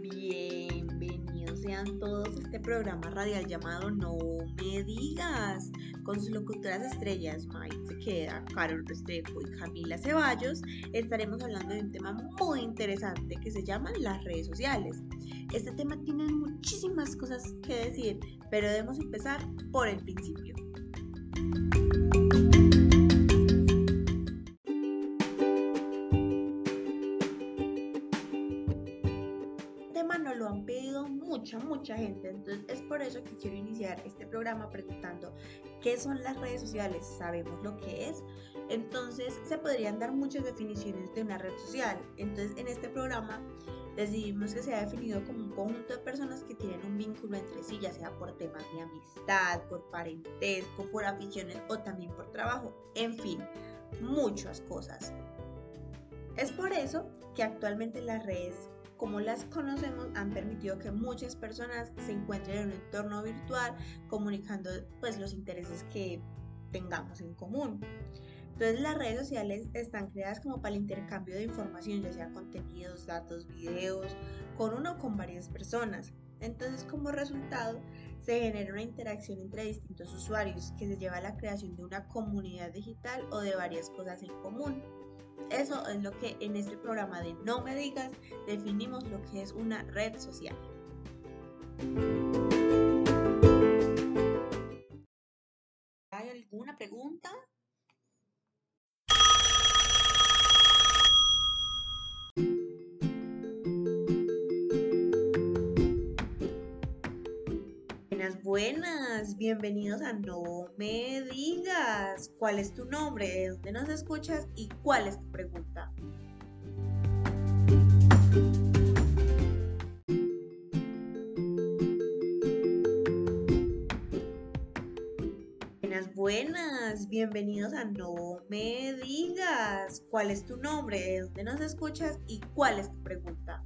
Bienvenidos sean todos a este programa radial llamado No Me Digas, con sus locutoras estrellas Mike Queda, Carol Restrepo y Camila Ceballos. Estaremos hablando de un tema muy interesante que se llama las redes sociales. Este tema tiene muchísimas cosas que decir, pero debemos empezar por el principio. tema nos lo han pedido mucha, mucha gente. Entonces es por eso quiero iniciar este programa preguntando qué son las redes sociales. ¿Sabemos lo que es? Entonces se podrían dar muchas definiciones de una red social. Entonces en este programa decidimos que se ha definido como un conjunto de personas que tienen un vínculo entre sí, ya sea por temas de amistad, por parentesco, por aficiones o también por trabajo. En fin, muchas cosas. Es por eso que actualmente las redes como las conocemos han permitido que muchas personas se encuentren en un entorno virtual comunicando pues los intereses que tengamos en común. Entonces las redes sociales están creadas como para el intercambio de información, ya sea contenidos, datos, videos, con una o con varias personas. Entonces como resultado se genera una interacción entre distintos usuarios que se lleva a la creación de una comunidad digital o de varias cosas en común. Eso es lo que en este programa de No me digas definimos lo que es una red social. ¿Hay alguna pregunta? Bienvenidos a No Me Digas. ¿Cuál es tu nombre? ¿De dónde nos escuchas? ¿Y cuál es tu pregunta? Buenas, buenas, bienvenidos a No Me Digas. ¿Cuál es tu nombre? ¿De dónde nos escuchas? ¿Y cuál es tu pregunta?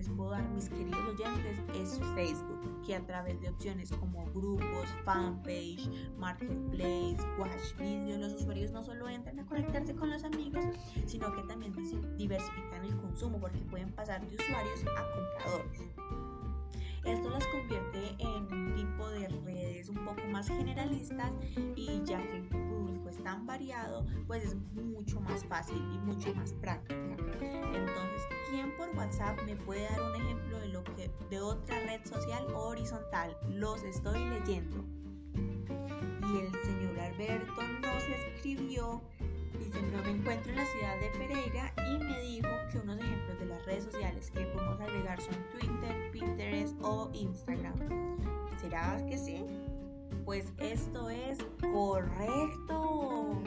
Les puedo dar, mis queridos oyentes, es Facebook, que a través de opciones como grupos, fanpage, marketplace, watch video, los usuarios no solo entran a conectarse con los amigos, sino que también diversifican el consumo porque pueden pasar de usuarios a compradores. Esto las convierte en un tipo de redes un poco más generalistas y ya que el público es tan variado, pues es mucho más fácil y mucho más práctica. Entonces, ¿quién por WhatsApp me puede dar un ejemplo de lo que de otra red social horizontal? Los estoy leyendo. Y el señor Alberto nos escribió Dice, no me encuentro en la ciudad de Pereira y me dijo que unos ejemplos de las redes sociales que podemos agregar son Twitter, Pinterest o Instagram. ¿Será que sí? Pues esto es correcto.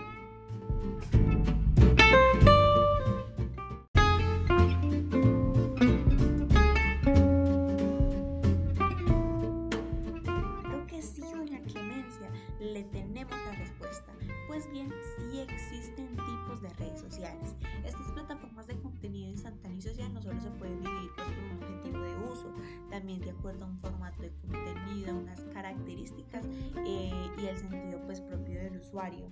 Usuario.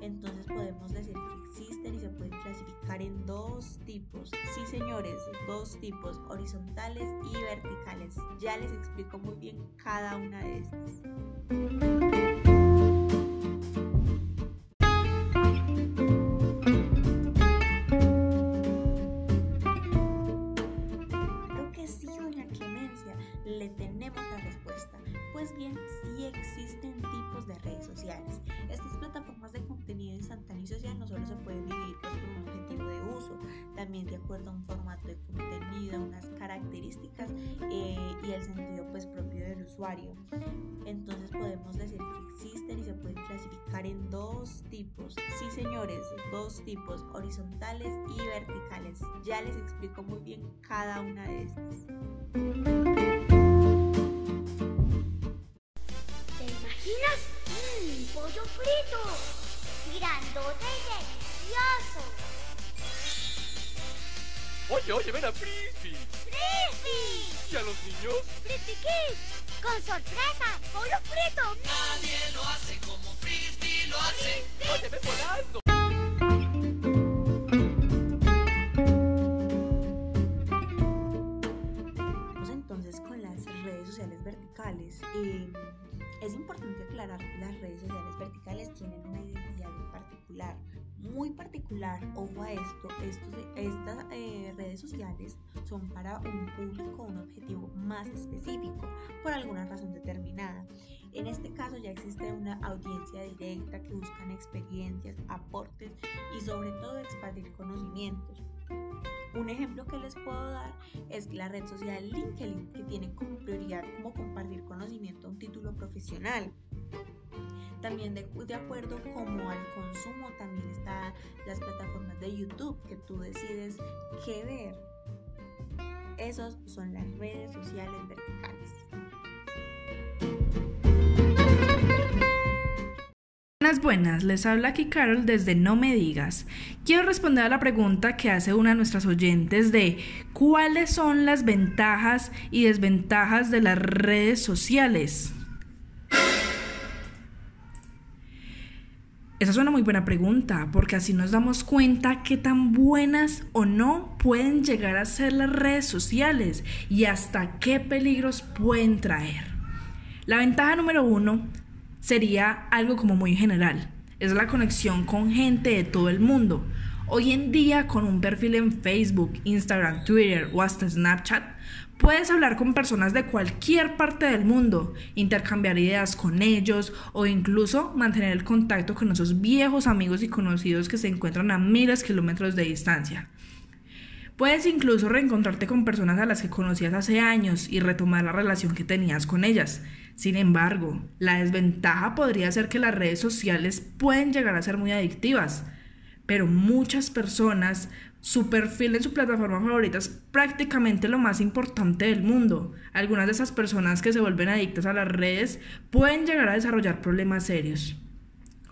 Entonces podemos decir que existen y se pueden clasificar en dos tipos. Sí, señores, dos tipos, horizontales y verticales. Ya les explico muy bien cada una de estas. Le tenemos la respuesta. Pues bien, sí existen tipos de redes sociales. Estas plataformas de contenido instantáneo y social no solo se pueden dividir pues, por un objetivo de uso, también de acuerdo a un formato de contenido, unas características eh, y el sentido pues propio del usuario. Entonces podemos decir que existen y se pueden clasificar en dos tipos. Sí, señores, dos tipos, horizontales y verticales. Ya les explico muy bien cada una de estas. Imaginas? Mmm, pollo frito, grandote y delicioso. Oye, oye, ven a Frisbee. ¡Frisbee! ¿Y a los niños? ¡Frisbee Kids! ¡Con sorpresa! ¡Pollo frito! Nadie es importante aclarar que las redes sociales verticales tienen una identidad en particular, muy particular. Ojo a esto, estas eh, redes sociales son para un público, un objetivo más específico, por alguna razón determinada. En este caso ya existe una audiencia directa que buscan experiencias, aportes y sobre todo expandir conocimientos. Un ejemplo que les puedo dar es la red social LinkedIn, que tiene como prioridad como compartir conocimiento a un título profesional. También de, de, acuerdo como al consumo, también está las plataformas de YouTube, que tú decides qué ver. Esos son las redes sociales verticales. Buenas, buenas, les habla aquí Carol desde No Me Digas. Quiero responder a la pregunta que hace una de nuestras oyentes de cuáles son las ventajas y desventajas de las redes sociales. Esa es una muy buena pregunta, porque así nos damos cuenta qué tan buenas o no pueden llegar a ser las redes sociales y hasta qué peligros pueden traer. La ventaja número uno sería algo como muy general. Es la conexión con gente de todo el mundo. Hoy en día, con un perfil en Facebook, Instagram, Twitter o hasta Snapchat, puedes hablar con personas de cualquier parte del mundo, intercambiar ideas con ellos o incluso mantener el contacto con esos viejos amigos y conocidos que se encuentran a miles de kilómetros de distancia. Puedes incluso reencontrarte con personas a las que conocías hace años y retomar la relación que tenías con ellas. Sin embargo, la desventaja podría ser que las redes sociales pueden llegar a ser muy adictivas, pero muchas personas, su perfil en su plataforma favorita es prácticamente lo más importante del mundo. Algunas de esas personas que se vuelven adictas a las redes pueden llegar a desarrollar problemas serios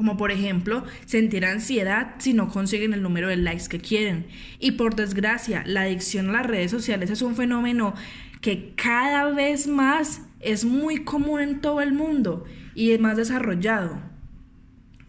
como por ejemplo sentir ansiedad si no consiguen el número de likes que quieren. Y por desgracia, la adicción a las redes sociales es un fenómeno que cada vez más es muy común en todo el mundo y es más desarrollado.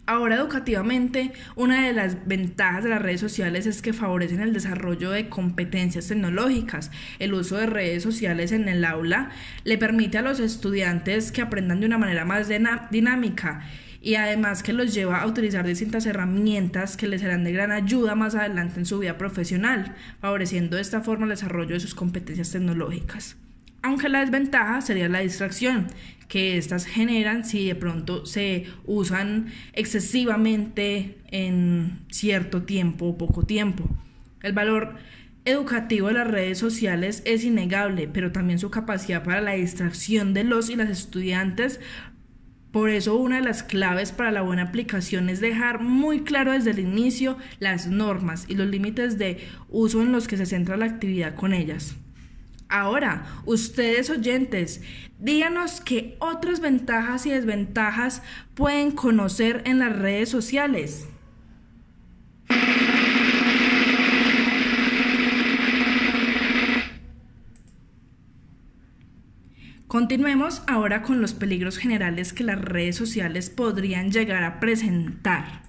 Ahora educativamente, una de las ventajas de las redes sociales es que favorecen el desarrollo de competencias tecnológicas. El uso de redes sociales en el aula le permite a los estudiantes que aprendan de una manera más dinámica y además que los lleva a utilizar distintas herramientas que les serán de gran ayuda más adelante en su vida profesional, favoreciendo de esta forma el desarrollo de sus competencias tecnológicas. Aunque la desventaja sería la distracción que éstas generan si de pronto se usan excesivamente en cierto tiempo o poco tiempo. El valor educativo de las redes sociales es innegable, pero también su capacidad para la distracción de los y las estudiantes por eso una de las claves para la buena aplicación es dejar muy claro desde el inicio las normas y los límites de uso en los que se centra la actividad con ellas. Ahora, ustedes oyentes, díganos qué otras ventajas y desventajas pueden conocer en las redes sociales. Continuemos ahora con los peligros generales que las redes sociales podrían llegar a presentar.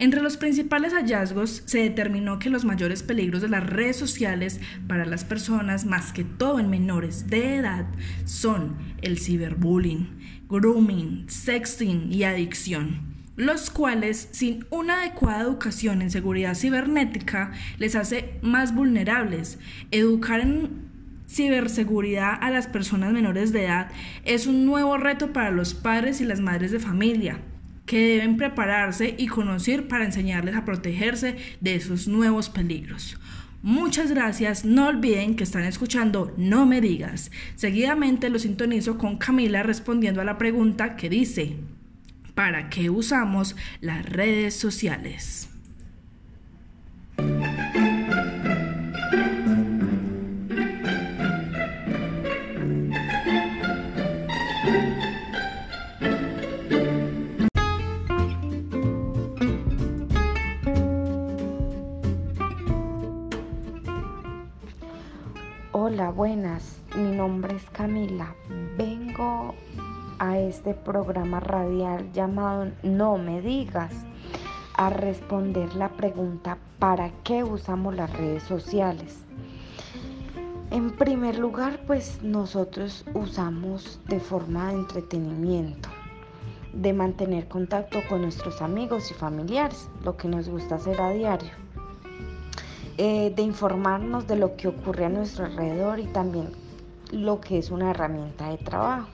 Entre los principales hallazgos se determinó que los mayores peligros de las redes sociales para las personas, más que todo en menores de edad, son el ciberbullying, grooming, sexting y adicción los cuales sin una adecuada educación en seguridad cibernética les hace más vulnerables. Educar en ciberseguridad a las personas menores de edad es un nuevo reto para los padres y las madres de familia, que deben prepararse y conocer para enseñarles a protegerse de esos nuevos peligros. Muchas gracias, no olviden que están escuchando No me digas. Seguidamente lo sintonizo con Camila respondiendo a la pregunta que dice, ¿para qué usamos las redes sociales? Hola, buenas. Mi nombre es Camila. Vengo a este programa radial llamado No me digas a responder la pregunta ¿para qué usamos las redes sociales? En primer lugar, pues nosotros usamos de forma de entretenimiento, de mantener contacto con nuestros amigos y familiares, lo que nos gusta hacer a diario eh, de informarnos de lo que ocurre a nuestro alrededor y también lo que es una herramienta de trabajo.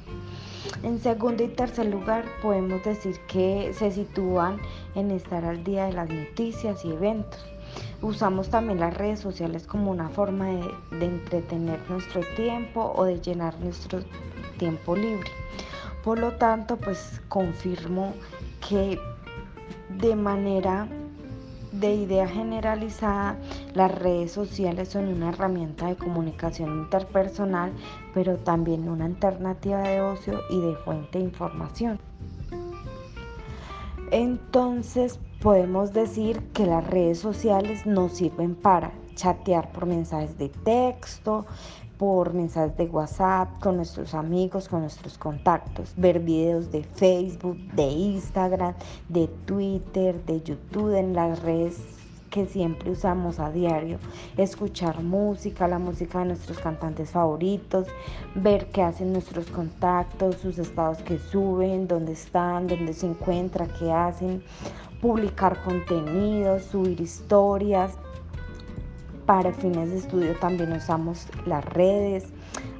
En segundo y tercer lugar, podemos decir que se sitúan en estar al día de las noticias y eventos. Usamos también las redes sociales como una forma de, de entretener nuestro tiempo o de llenar nuestro tiempo libre. Por lo tanto, pues confirmo que de manera de idea generalizada, las redes sociales son una herramienta de comunicación interpersonal, pero también una alternativa de ocio y de fuente de información. Entonces podemos decir que las redes sociales nos sirven para chatear por mensajes de texto, por mensajes de WhatsApp, con nuestros amigos, con nuestros contactos, ver videos de Facebook, de Instagram, de Twitter, de YouTube, en las redes que siempre usamos a diario, escuchar música, la música de nuestros cantantes favoritos, ver qué hacen nuestros contactos, sus estados que suben, dónde están, dónde se encuentran, qué hacen, publicar contenidos, subir historias, para fines de estudio también usamos las redes,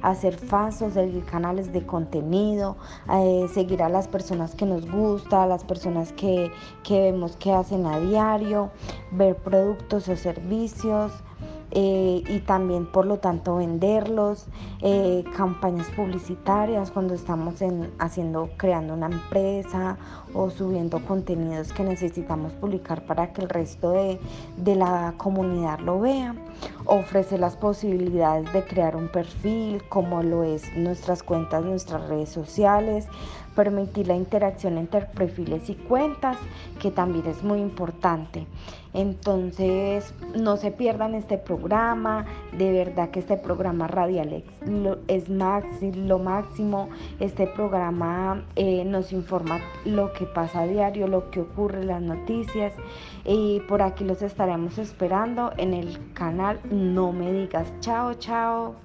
hacer fasos, seguir canales de contenido, eh, seguir a las personas que nos gusta, a las personas que, que vemos que hacen a diario, ver productos o servicios, eh, y también por lo tanto venderlos, eh, campañas publicitarias cuando estamos haciendo, creando una empresa o subiendo contenidos que necesitamos publicar para que el resto de, de la comunidad lo vea. Ofrece las posibilidades de crear un perfil como lo es nuestras cuentas, nuestras redes sociales, permitir la interacción entre perfiles y cuentas, que también es muy importante. Entonces, no se pierdan este programa, de verdad que este programa radial es, lo, máximo, este programa eh, nos informa lo que pasa a diario, lo que ocurre, las noticias, y por aquí los estaremos esperando en el canal No Me Digas, chao, chao.